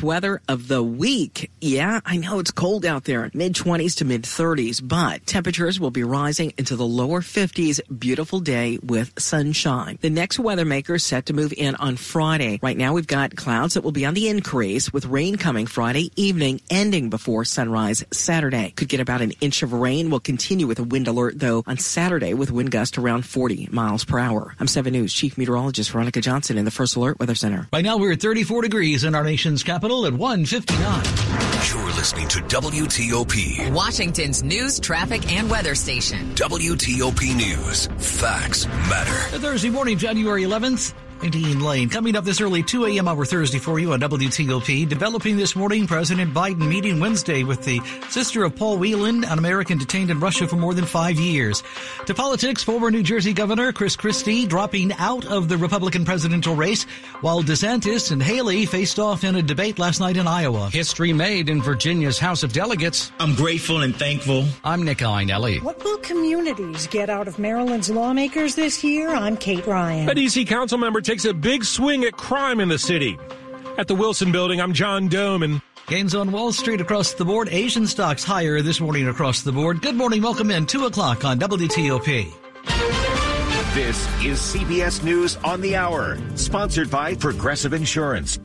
Weather of the week. Yeah, I know it's cold out there, mid 20s to mid 30s, but temperatures will be rising into the lower 50s. Beautiful day with sunshine. The next weather maker set to move in on Friday. Right now we've got clouds that will be on the increase with rain coming Friday evening, ending before sunrise Saturday. Could get about an inch of rain. We'll continue with a wind alert though on Saturday with wind gust around 40 miles per hour. I'm 7 News Chief Meteorologist Veronica Johnson in the First Alert Weather Center. Right now we're at 34 degrees in our nation's capital at 159. You're listening to WTOP, Washington's news, traffic, and weather station. WTOP News. Facts matter. Thursday morning, January 11th. Dean Lane. Coming up this early 2 a.m. hour Thursday for you on WTOP. Developing this morning, President Biden meeting Wednesday with the sister of Paul Whelan, an American detained in Russia for more than five years. To politics, former New Jersey Governor Chris Christie dropping out of the Republican presidential race, while DeSantis and Haley faced off in a debate last night in Iowa. History made in Virginia's House of Delegates. I'm grateful and thankful. I'm Nick Iannelli. What will communities get out of Maryland's lawmakers this year? I'm Kate Ryan. A DC council member takes a big swing at crime in the city. At the Wilson Building, I'm John Domen and Gains on Wall Street across the board. Asian stocks higher this morning across the board. Good morning. Welcome in. 2 o'clock on WTOP. This is CBS News on the Hour, sponsored by Progressive Insurance.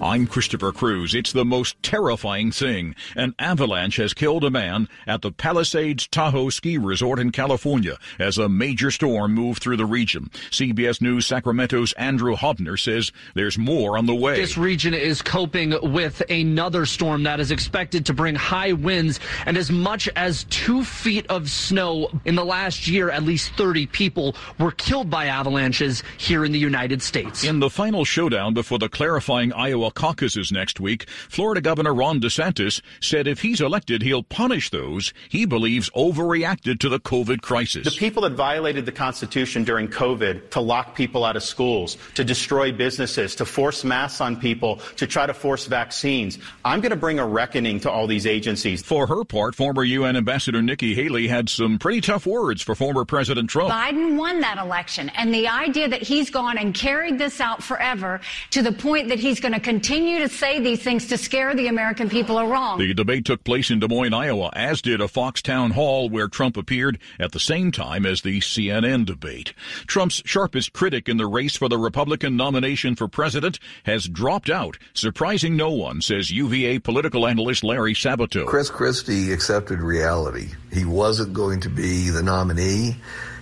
I'm Christopher Cruz. It's the most terrifying thing. An avalanche has killed a man at the Palisades Tahoe Ski Resort in California as a major storm moved through the region. CBS News Sacramento's Andrew Hobner says there's more on the way. This region is coping with another storm that is expected to bring high winds and as much as two feet of snow. In the last year, at least 30 people were killed by avalanches here in the United States. In the final showdown before the clarifying Iowa caucuses next week, Florida Governor Ron DeSantis said if he's elected, he'll punish those he believes overreacted to the COVID crisis. The people that violated the Constitution during COVID to lock people out of schools, to destroy businesses, to force masks on people, to try to force vaccines. I'm going to bring a reckoning to all these agencies. For her part, former UN Ambassador Nikki Haley had some pretty tough words for former President Trump. Biden won that election, and the idea that he's gone and carried this out forever to the point that he's going to continue to say these things to scare the American people are wrong. The debate took place in Des Moines, Iowa, as did a Fox town hall where Trump appeared at the same time as the CNN debate. Trump's sharpest critic in the race for the Republican nomination for president has dropped out, surprising no one, says UVA political analyst Larry Sabato. Chris Christie accepted reality. He wasn't going to be the nominee.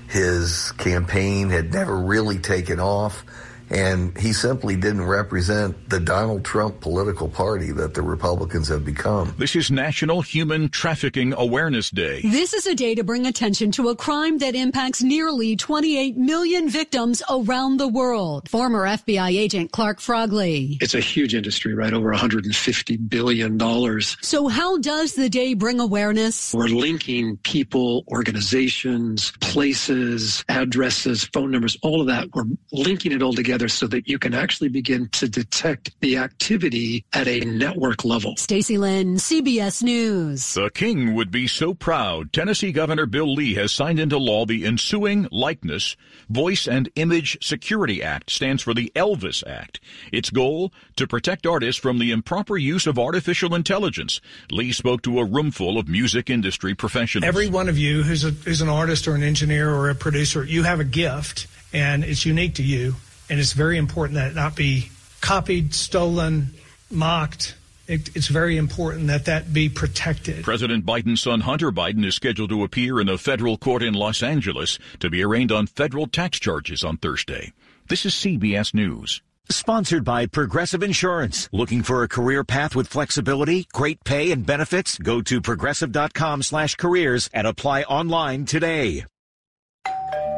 His campaign had never really taken off and he simply didn't represent the Donald Trump political party that the Republicans have become. This is National Human Trafficking Awareness Day. This is a day to bring attention to a crime that impacts nearly 28 million victims around the world. Former FBI agent Clark Frogley. It's a huge industry, right? Over 150 billion dollars. So how does the day bring awareness? We're linking people, organizations, places, addresses, phone numbers, all of that. We're linking it all together together so that you can actually begin to detect the activity at a network level. Stacy Lynn, CBS News. The king would be so proud. Tennessee Governor Bill Lee has signed into law the Ensuring Likeness, Voice and Image Security Act stands for the Elvis Act. Its goal to protect artists from the improper use of artificial intelligence. Lee spoke to a roomful of music industry professionals. Every one of you who's a, who's an artist or an engineer or a producer, you have a gift and it's unique to you and it's very important that it not be copied, stolen, mocked. It, it's very important that that be protected. President Biden's son Hunter Biden is scheduled to appear in a federal court in Los Angeles to be arraigned on federal tax charges on Thursday. This is CBS News. Sponsored by Progressive Insurance. Looking for a career path with flexibility, great pay, and benefits? Go to progressive.com slash careers and apply online today.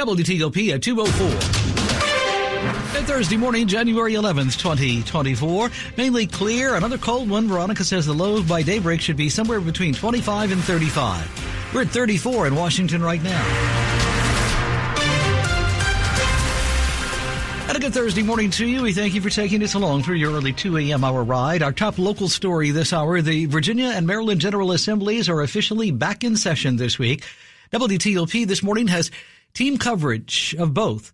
WTOP at 204. And Thursday morning, January 11th, 2024. Mainly clear. Another cold one. Veronica says the low by daybreak should be somewhere between 25 and 35. We're at 34 in Washington right now. And a good Thursday morning to you. We thank you for taking us along through your early 2 a.m. hour ride. Our top local story this hour, the Virginia and Maryland General Assemblies are officially back in session this week. WTOP this morning has team coverage of both.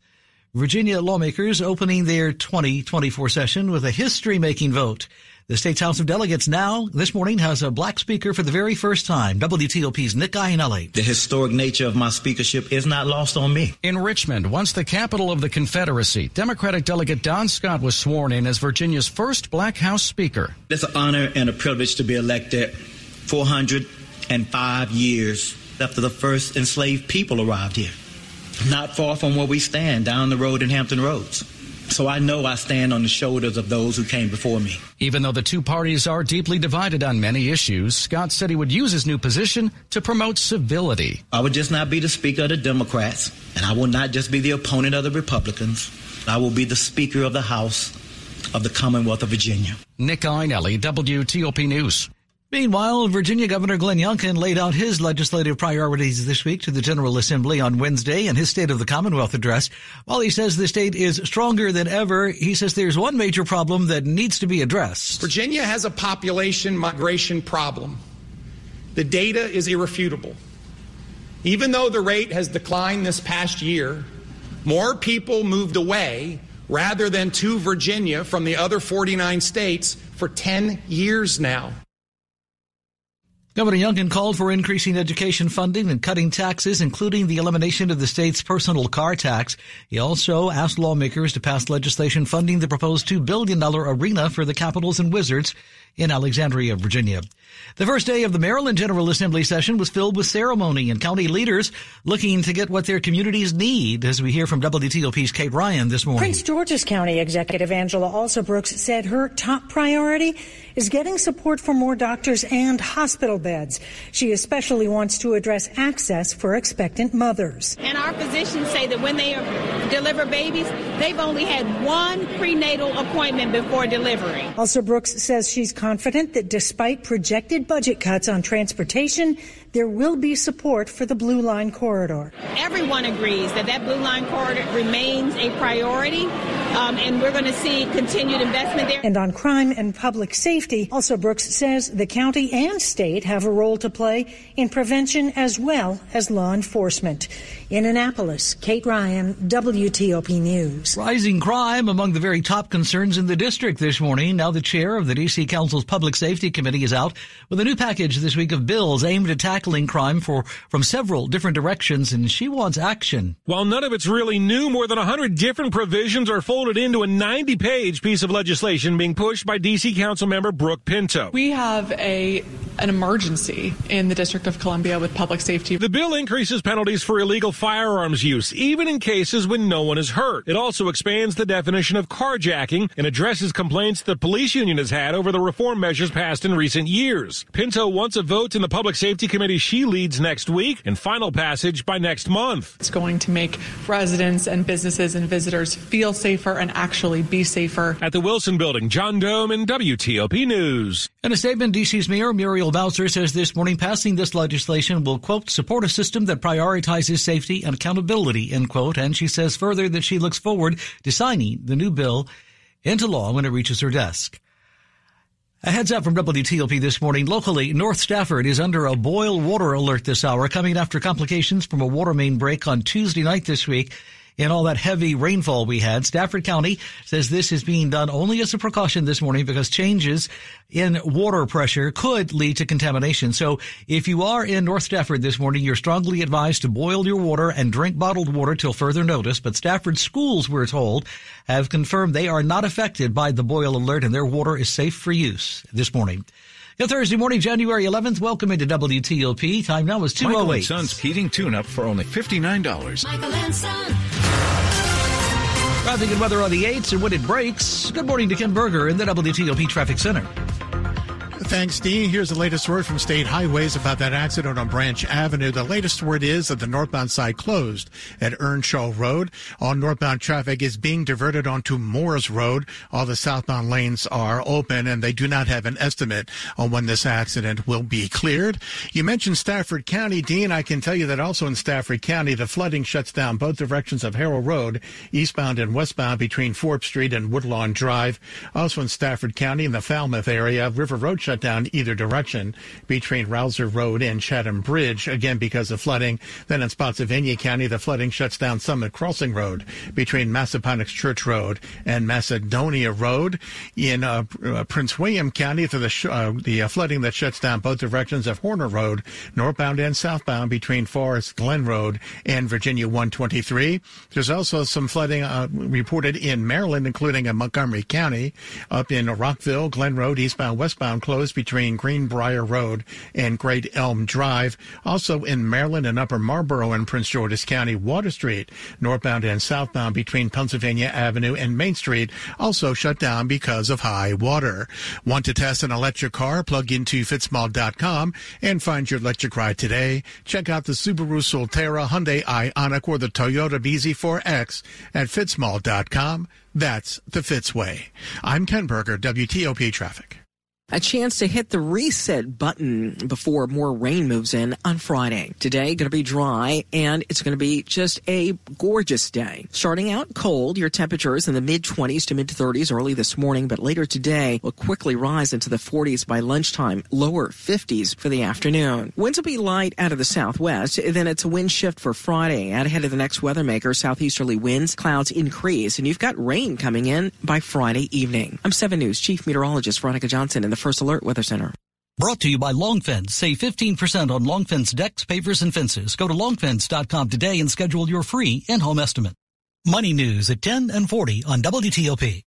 Virginia lawmakers opening their 2024 session with a history-making vote. The state's House of Delegates now, this morning, has a black speaker for the very first time. WTOP's Nick Iannelli. The historic nature of my speakership is not lost on me. In Richmond, once the capital of the Confederacy, Democratic Delegate Don Scott was sworn in as Virginia's first black House Speaker. It's an honor and a privilege to be elected 405 years after the first enslaved people arrived here not far from where we stand down the road in Hampton Roads. So I know I stand on the shoulders of those who came before me. Even though the two parties are deeply divided on many issues, Scott said he would use his new position to promote civility. I would just not be the Speaker of the Democrats, and I will not just be the opponent of the Republicans. I will be the Speaker of the House of the Commonwealth of Virginia. Nick Iannelli, WTOP News. Meanwhile, Virginia Governor Glenn Youngkin laid out his legislative priorities this week to the General Assembly on Wednesday in his State of the Commonwealth address. While he says the state is stronger than ever, he says there's one major problem that needs to be addressed. Virginia has a population migration problem. The data is irrefutable. Even though the rate has declined this past year, more people moved away rather than to Virginia from the other 49 states for 10 years now. Governor Youngkin called for increasing education funding and cutting taxes, including the elimination of the state's personal car tax. He also asked lawmakers to pass legislation funding the proposed $2 billion arena for the Capitals and Wizards in Alexandria, Virginia. The first day of the Maryland General Assembly session was filled with ceremony and county leaders looking to get what their communities need, as we hear from WTOP's Kate Ryan this morning. Prince George's County Executive Angela Alsobrooks said her top priority is getting support for more doctors and hospital beds. She especially wants to address access for expectant mothers. And our physicians say that when they deliver babies, they've only had one prenatal appointment before delivery. Alsobrooks says she's confident that despite projected budget cuts on transportation, there will be support for the Blue Line corridor. Everyone agrees that that Blue Line corridor remains a priority, um, and we're going to see continued investment there. And on crime and public safety, Alsobrooks says the county and state have a role to play in prevention as well as law enforcement. In Annapolis, Kate Ryan, WTOP News. Rising crime among the very top concerns in the district this morning. Now the chair of the D.C. Council's Public Safety Committee is out with a new package this week of bills aimed at tackling tackling crime for from several different directions, and she wants action. While none of it's really new, more than 100 different provisions are folded into a 90-page piece of legislation being pushed by D.C. Councilmember Brooke Pinto. We have a an emergency in the District of Columbia with public safety. The bill increases penalties for illegal firearms use, even in cases when no one is hurt. It also expands the definition of carjacking and addresses complaints the police union has had over the reform measures passed in recent years. Pinto wants a vote in the Public Safety Committee she leads next week and final passage by next month. It's going to make residents and businesses and visitors feel safer and actually be safer. At the Wilson Building, John Domen WTOP News. In a statement, DC's Mayor Muriel Bowser says this morning passing this legislation will, quote, support a system that prioritizes safety and accountability, end quote. And she says further that she looks forward to signing the new bill into law when it reaches her desk. A heads up from WTOP this morning. Locally, North Stafford is under a boil water alert this hour, coming after complications from a water main break on Tuesday night this week. In all that heavy rainfall we had. Stafford County says this is being done only as a precaution this morning because changes in water pressure could lead to contamination. So if you are in North Stafford this morning, you're strongly advised to boil your water and drink bottled water till further notice. But Stafford schools, we're told, have confirmed they are not affected by the boil alert and their water is safe for use this morning. Good Thursday morning, January 11th. Welcome into WTOP. Time now is 2.08. Michael and Son's heating tune-up for only $59. Michael and Son. Traffic and weather on the 8s and when it breaks. Good morning to Ken Berger in the WTOP Traffic Center. Thanks, Dean. Here's the latest word from State Highways about that accident on Branch Avenue. The latest word is that the northbound side closed at Earnshaw Road. All northbound traffic is being diverted onto Moores Road. All the southbound lanes are open and they do not have an estimate on when this accident will be cleared. You mentioned Stafford County, Dean. I can tell you that also in Stafford County, the flooding shuts down both directions of Harrell Road, eastbound and westbound between Forbes Street and Woodlawn Drive. Also in Stafford County in the Falmouth area, River Road shut down either direction between Rouser Road and Chatham Bridge, again because of flooding. Then in Spotsylvania County, the flooding shuts down Summit Crossing Road between Massaponax Church Road and Macedonia Road. In uh, uh, Prince William County, the, sh- uh, the uh, flooding that shuts down both directions of Horner Road, northbound and southbound between Forest Glen Road and Virginia 123. There's also some flooding uh, reported in Maryland, including in Montgomery County, up in Rockville, Glen Road, eastbound, westbound, closed between Greenbrier Road and Great Elm Drive. Also in Maryland and Upper Marlboro and Prince George's County, Water Street, northbound and southbound between Pennsylvania Avenue and Main Street, also shut down because of high water. Want to test an electric car? Plug into fitzmall.com and find your electric ride today. Check out the Subaru Solterra, Hyundai Ioniq, or the Toyota BZ4X at fitzmall.com. That's the Fitz way. I'm Ken Berger, WTOP Traffic. A chance to hit the reset button before more rain moves in on Friday. Today going to be dry and it's going to be just a gorgeous day. Starting out cold, your temperatures in the mid 20s to mid 30s early this morning, but later today will quickly rise into the 40s by lunchtime, lower 50s for the afternoon. Winds will be light out of the southwest, then it's a wind shift for Friday. Ahead of the next weather maker, southeasterly winds, clouds increase, and you've got rain coming in by Friday evening. I'm 7 News Chief Meteorologist Veronica Johnson in the First Alert Weather Center. Brought to you by Longfence. Save 15% on Longfence decks, pavers, and fences. Go to longfence.com today and schedule your free in-home estimate. Money news at 10 and 40 on WTOP.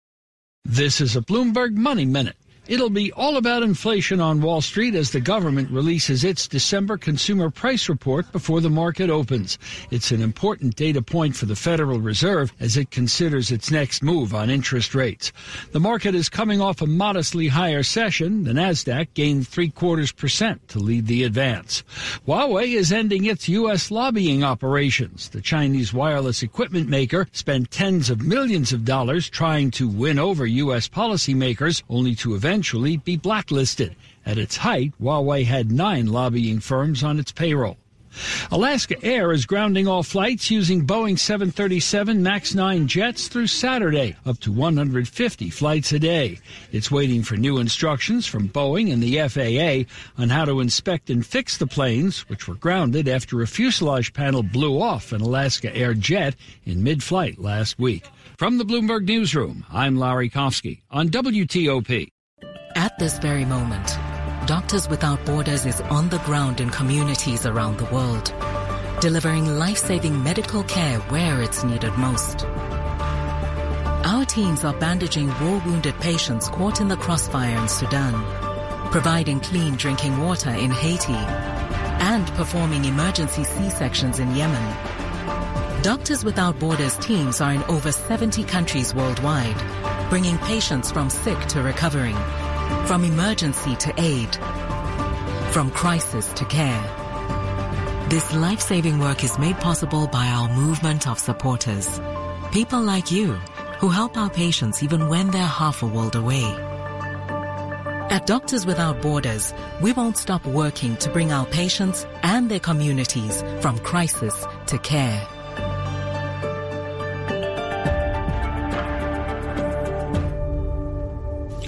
This is a Bloomberg Money Minute. It'll be all about inflation on Wall Street as the government releases its December consumer price report before the market opens. It's an important data point for the Federal Reserve as it considers its next move on interest rates. The market is coming off a modestly higher session. The Nasdaq gained three quarters percent to lead the advance. Huawei is ending its U.S. lobbying operations. The Chinese wireless equipment maker spent tens of millions of dollars trying to win over U.S. policymakers, only to eventually eventually be blacklisted. At its height, Huawei had nine lobbying firms on its payroll. Alaska Air is grounding all flights using Boeing 737 MAX 9 jets through Saturday, up to 150 flights a day. It's waiting for new instructions from Boeing and the FAA on how to inspect and fix the planes, which were grounded after a fuselage panel blew off an Alaska Air jet in mid-flight last week. From the Bloomberg Newsroom, I'm Larry Kofsky on WTOP. This very moment, Doctors Without Borders is on the ground in communities around the world, delivering life-saving medical care where it's needed most. Our teams are bandaging war-wounded patients caught in the crossfire in Sudan, providing clean drinking water in Haiti, and performing emergency C-sections in Yemen. Doctors Without Borders teams are in over 70 countries worldwide, bringing patients from sick to recovering, from emergency to aid, from crisis to care. This life-saving work is made possible by our movement of supporters. People like you who help our patients even when they're half a world away. At Doctors Without Borders, we won't stop working to bring our patients and their communities from crisis to care.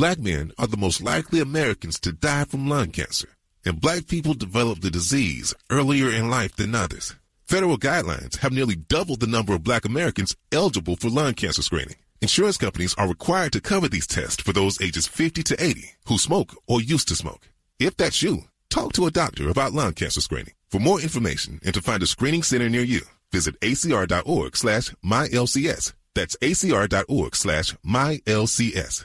Black men are the most likely Americans to die from lung cancer, and black people develop the disease earlier in life than others. Federal guidelines have nearly doubled the number of black Americans eligible for lung cancer screening. Insurance companies are required to cover these tests for those ages 50 to 80 who smoke or used to smoke. If that's you, talk to a doctor about lung cancer screening. For more information and to find a screening center near you, visit acr.org slash mylcs. That's acr.org slash mylcs.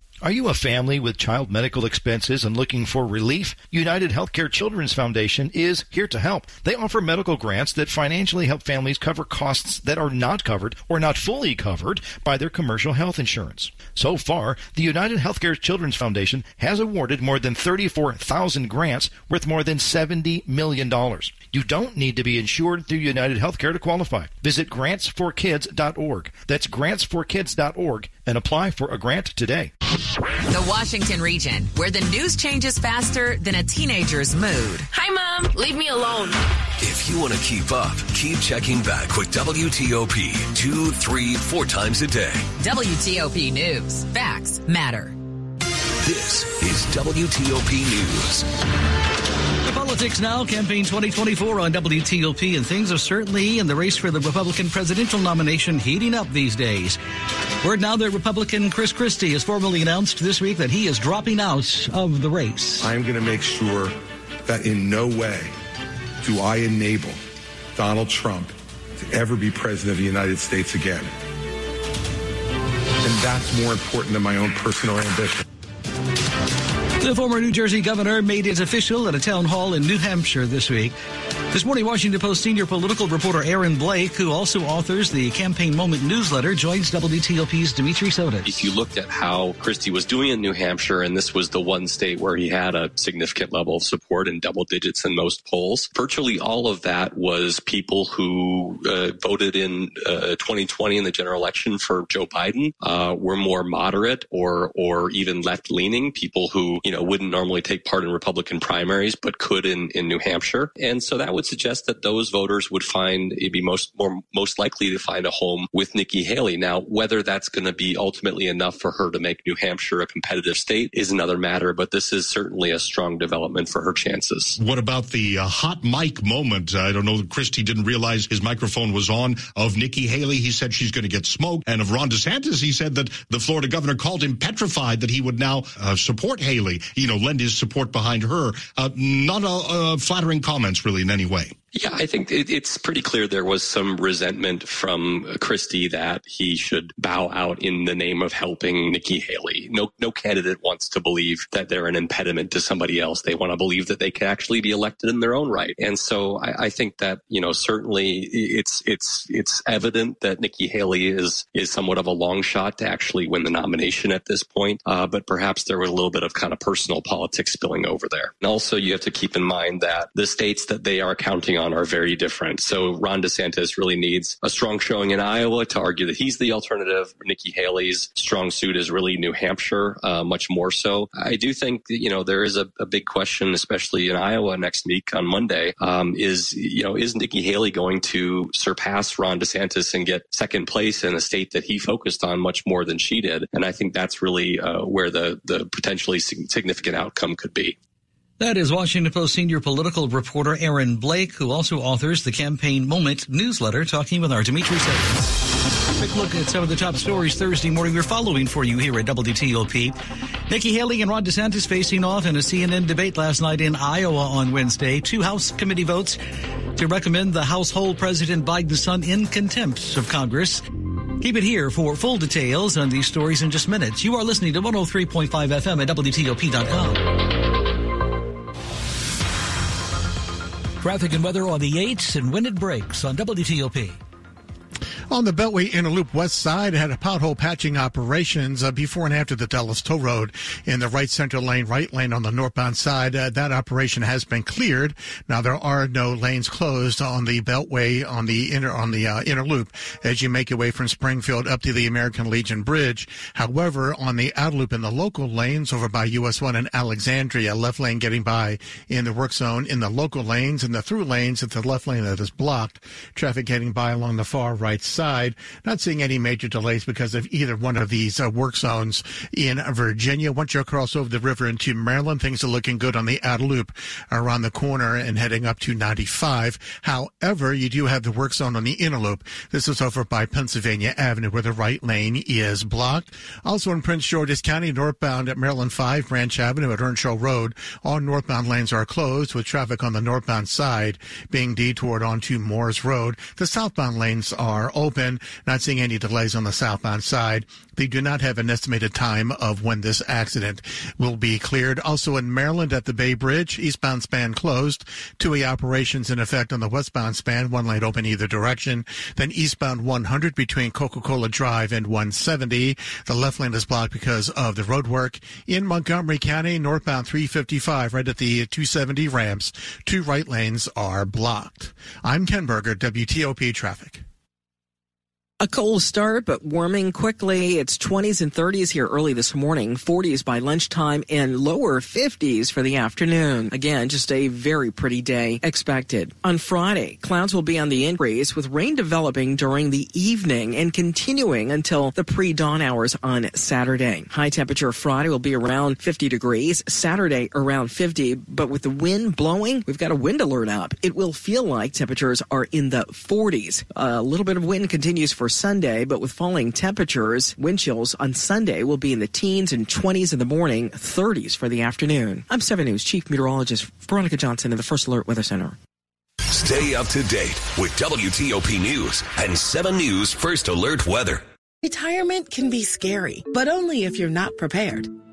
Are you a family with child medical expenses and looking for relief? United Healthcare Children's Foundation is here to help. They offer medical grants that financially help families cover costs that are not covered or not fully covered by their commercial health insurance. So far, the United Healthcare Children's Foundation has awarded more than 34,000 grants worth more than $70 million. You don't need to be insured through United Healthcare to qualify. Visit grantsforkids.org. That's grantsforkids.org and apply for a grant today. The Washington region, where the news changes faster than a teenager's mood. Hi, Mom. Leave me alone. If you want to keep up, keep checking back with WTOP two, three, four times a day. WTOP News. Facts matter. This is WTOP News. Politics now, campaign 2024 on WTOP, and things are certainly in the race for the Republican presidential nomination heating up these days. Word now that Republican Chris Christie has formally announced this week that he is dropping out of the race. I'm going to make sure that in no way do I enable Donald Trump to ever be president of the United States again. And that's more important than my own personal ambition. The former New Jersey governor made it official at a town hall in New Hampshire this week. This morning, Washington Post senior political reporter Aaron Blake, who also authors the Campaign Moment newsletter, joins WTOP's Dimitri Sotis. If you looked at how Christie was doing in New Hampshire, and this was the one state where he had a significant level of support in double digits in most polls, virtually all of that was people who uh, voted in uh, 2020 in the general election for Joe Biden uh, were more moderate or or even left leaning people who you know wouldn't normally take part in Republican primaries but could in in New Hampshire, and so that would suggest that those voters would find it'd be most more most likely to find a home with Nikki Haley. Now, whether that's going to be ultimately enough for her to make New Hampshire a competitive state is another matter, but this is certainly a strong development for her chances. What about the uh, hot mic moment? I don't know. Christie didn't realize his microphone was on. Of Nikki Haley, he said she's going to get smoked, and of Ron DeSantis, he said that the Florida governor called him petrified that he would now uh, support Haley. You know, lend his support behind her. Uh, not a, flattering comments, really, in any way. Yeah, I think it, it's pretty clear there was some resentment from Christie that he should bow out in the name of helping Nikki Haley. No, no candidate wants to believe that they're an impediment to somebody else. They want to believe that they can actually be elected in their own right. And so I, I think that you know certainly it's it's it's evident that Nikki Haley is is somewhat of a long shot to actually win the nomination at this point. Uh, but perhaps there was a little bit of kind of personal politics spilling over there. And also you have to keep in mind that the states that they are counting on are very different. So Ron DeSantis really needs a strong showing in Iowa to argue that he's the alternative. Nikki Haley's strong suit is really New Hampshire, uh, much more so. I do think that, you know, there is a, a, big question, especially in Iowa next week on Monday, um, is, you know, is Nikki Haley going to surpass Ron DeSantis and get second place in a state that he focused on much more than she did? And I think that's really uh, where the, the potentially significant outcome could be. That is Washington Post senior political reporter Aaron Blake, who also authors the Campaign Moment newsletter, talking with our Dimitri Sotis. Quick look at some of the top stories Thursday morning. We're following for you here at WTOP. Nikki Haley and Ron DeSantis facing off in a CNN debate last night in Iowa on Wednesday. Two House committee votes to recommend the household President Biden's son in contempt of Congress. Keep it here for full details on these stories in just minutes. You are listening to 103.5 FM at WTOP.com. Traffic and weather on the 8s and when it breaks on WTOP. On the Beltway Inner Loop West Side, had a pothole patching operations uh, before and after the Dulles Toll Road in the right center lane, right lane on the northbound side. Uh, that operation has been cleared. Now there are no lanes closed on the Beltway on the inner on the uh, inner loop as you make your way from Springfield up to the American Legion Bridge. However, on the outer loop in the local lanes over by US 1 and Alexandria, left lane getting by in the work zone in the local lanes and the through lanes, it's the left lane that is blocked. Traffic getting by along the far right side side. Not seeing any major delays because of either one of these uh, work zones in Virginia. Once you cross over the river into Maryland, things are looking good on the outer loop around the corner and heading up to 95. However, you do have the work zone on the inner loop. This is over by Pennsylvania Avenue where the right lane is blocked. Also in Prince George's County, northbound at Maryland 5 Branch Avenue at Earnshaw Road, all northbound lanes are closed with traffic on the northbound side being detoured onto Moores Road. The southbound lanes are open open. Not seeing any delays on the southbound side. They do not have an estimated time of when this accident will be cleared. Also in Maryland at the Bay Bridge, eastbound span closed. Two-way operations in effect on the westbound span, one lane open either direction. Then eastbound 100 between Coca-Cola Drive and 170. The left lane is blocked because of the road work. In Montgomery County, northbound 355 right at the 270 ramps. Two right lanes are blocked. I'm Ken Berger, WTOP Traffic. A cold start, but warming quickly. It's 20s and 30s here early this morning, 40s by lunchtime, and lower 50s for the afternoon. Again, just a very pretty day expected. On Friday, clouds will be on the increase with rain developing during the evening and continuing until the pre-dawn hours on Saturday. High temperature Friday will be around 50 degrees, Saturday around 50, but with the wind blowing, we've got a wind alert up. It will feel like temperatures are in the 40s. A little bit of wind continues for Sunday, but with falling temperatures, wind chills on Sunday will be in the teens and 20s in the morning, 30s for the afternoon. I'm 7 News Chief Meteorologist Veronica Johnson in the First Alert Weather Center. Stay up to date with WTOP News and 7 News First Alert Weather. Retirement can be scary, but only if you're not prepared.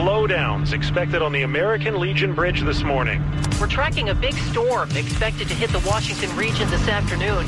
Slowdowns expected on the American Legion Bridge this morning. We're tracking a big storm expected to hit the Washington region this afternoon.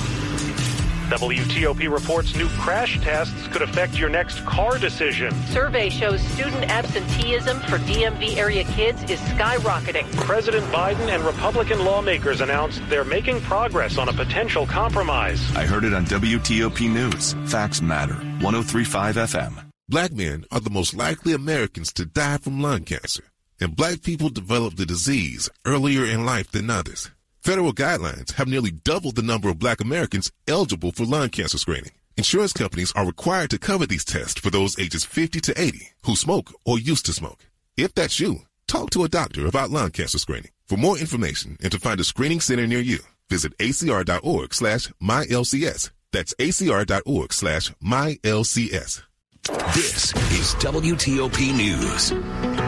WTOP reports new crash tests could affect your next car decision. Survey shows student absenteeism for DMV area kids is skyrocketing. President Biden and Republican lawmakers announced they're making progress on a potential compromise. I heard it on WTOP News. Facts matter. 1035 FM. Black men are the most likely Americans to die from lung cancer, and black people develop the disease earlier in life than others. Federal guidelines have nearly doubled the number of black Americans eligible for lung cancer screening. Insurance companies are required to cover these tests for those ages 50 to 80 who smoke or used to smoke. If that's you, talk to a doctor about lung cancer screening. For more information and to find a screening center near you, visit acr.org slash mylcs. That's acr.org slash mylcs. This is WTOP News.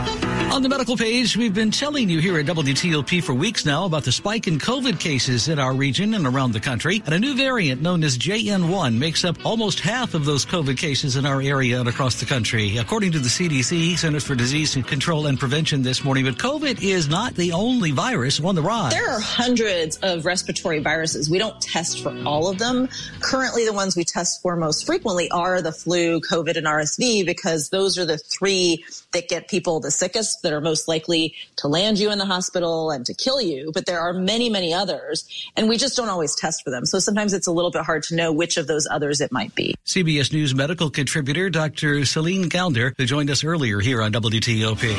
On the medical page, we've been telling you here at WTOP for weeks now about the spike in COVID cases in our region and around the country. And a new variant known as JN1 makes up almost half of those COVID cases in our area and across the country. According to the CDC, Centers for Disease Control and Prevention this morning, but COVID is not the only virus on the rise. There are hundreds of respiratory viruses. We don't test for all of them. Currently, the ones we test for most frequently are the flu, COVID, and RSV because those are the three that get people the sickest risk that are most likely to land you in the hospital and to kill you. But there are many, many others, and we just don't always test for them. So sometimes it's a little bit hard to know which of those others it might be. CBS News medical contributor Dr. Celine Gounder, who joined us earlier here on WTOP.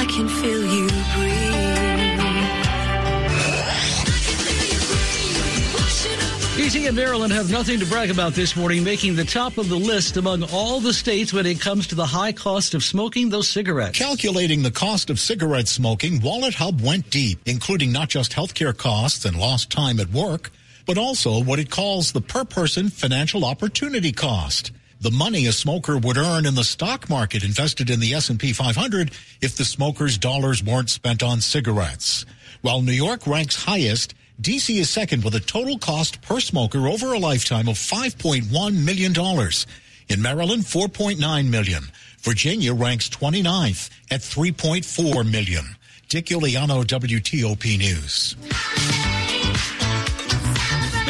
I can feel you DC and Maryland have nothing to brag about this morning, making the top of the list among all the states when it comes to the high cost of smoking those cigarettes. Calculating the cost of cigarette smoking, Wallet Hub went deep, including not just healthcare costs and lost time at work, but also what it calls the per person financial opportunity cost. The money a smoker would earn in the stock market invested in the S&P 500 if the smoker's dollars weren't spent on cigarettes. While New York ranks highest, DC is second with a total cost per smoker over a lifetime of $5.1 million. In Maryland, 4.9 million. Virginia ranks 29th at 3.4 million. Dick Uliano, WTOP News.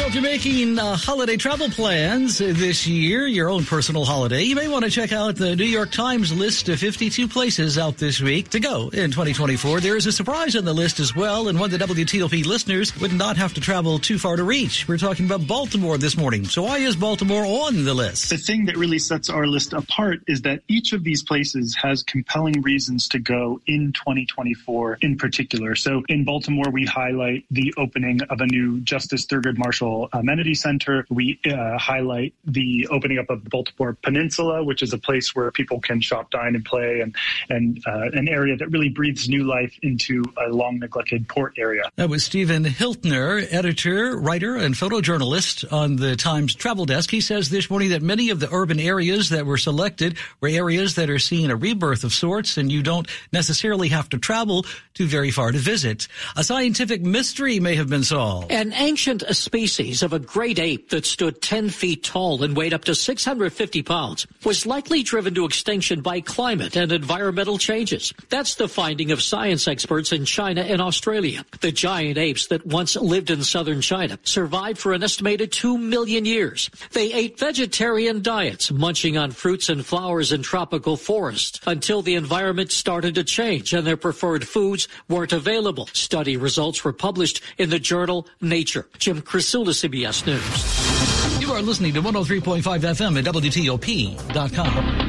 If you're making uh, holiday travel plans this year, your own personal holiday, you may want to check out the New York Times list of 52 places out this week to go in 2024. There is a surprise on the list as well, and one that WTOP listeners would not have to travel too far to reach. We're talking about Baltimore this morning. So why is Baltimore on the list? The thing that really sets our list apart is that each of these places has compelling reasons to go in 2024 in particular. So in Baltimore, we highlight the opening of a new Justice Thurgood Marshall Amenity Center. We uh, highlight the opening up of the Baltimore Peninsula, which is a place where people can shop, dine, and play, and and uh, an area that really breathes new life into a long neglected port area. That was Stephen Hiltner, editor, writer, and photojournalist on the Times Travel Desk. He says this morning that many of the urban areas that were selected were areas that are seeing a rebirth of sorts, and you don't necessarily have to travel too very far to visit. A scientific mystery may have been solved. An ancient species of a great ape that stood 10 feet tall and weighed up to 650 pounds was likely driven to extinction by climate and environmental changes. That's the finding of science experts in China and Australia. The giant apes that once lived in southern China survived for an estimated 2 million years. They ate vegetarian diets, munching on fruits and flowers in tropical forests until the environment started to change and their preferred foods weren't available. Study results were published in the journal Nature. Jim Krasula, CBS News. You are listening to 103.5 FM at WTOP.com.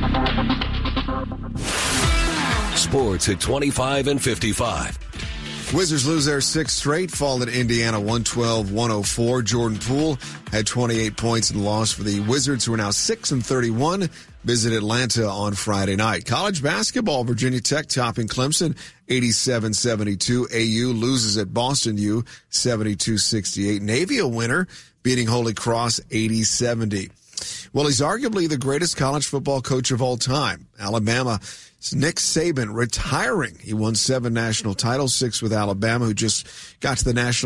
Sports at 25 and 55. Wizards lose their sixth straight, fall at Indiana 112-104. Jordan Poole had 28 points in the loss for the Wizards, who are now 6 and 31. Visit Atlanta on Friday night. College basketball, Virginia Tech topping Clemson 87-72. AU loses at Boston U 72-68. Navy a winner, beating Holy Cross 80-70. Well, he's arguably the greatest college football coach of all time. Alabama Nick Saban retiring. He won seven national titles, six with Alabama, who just got to the national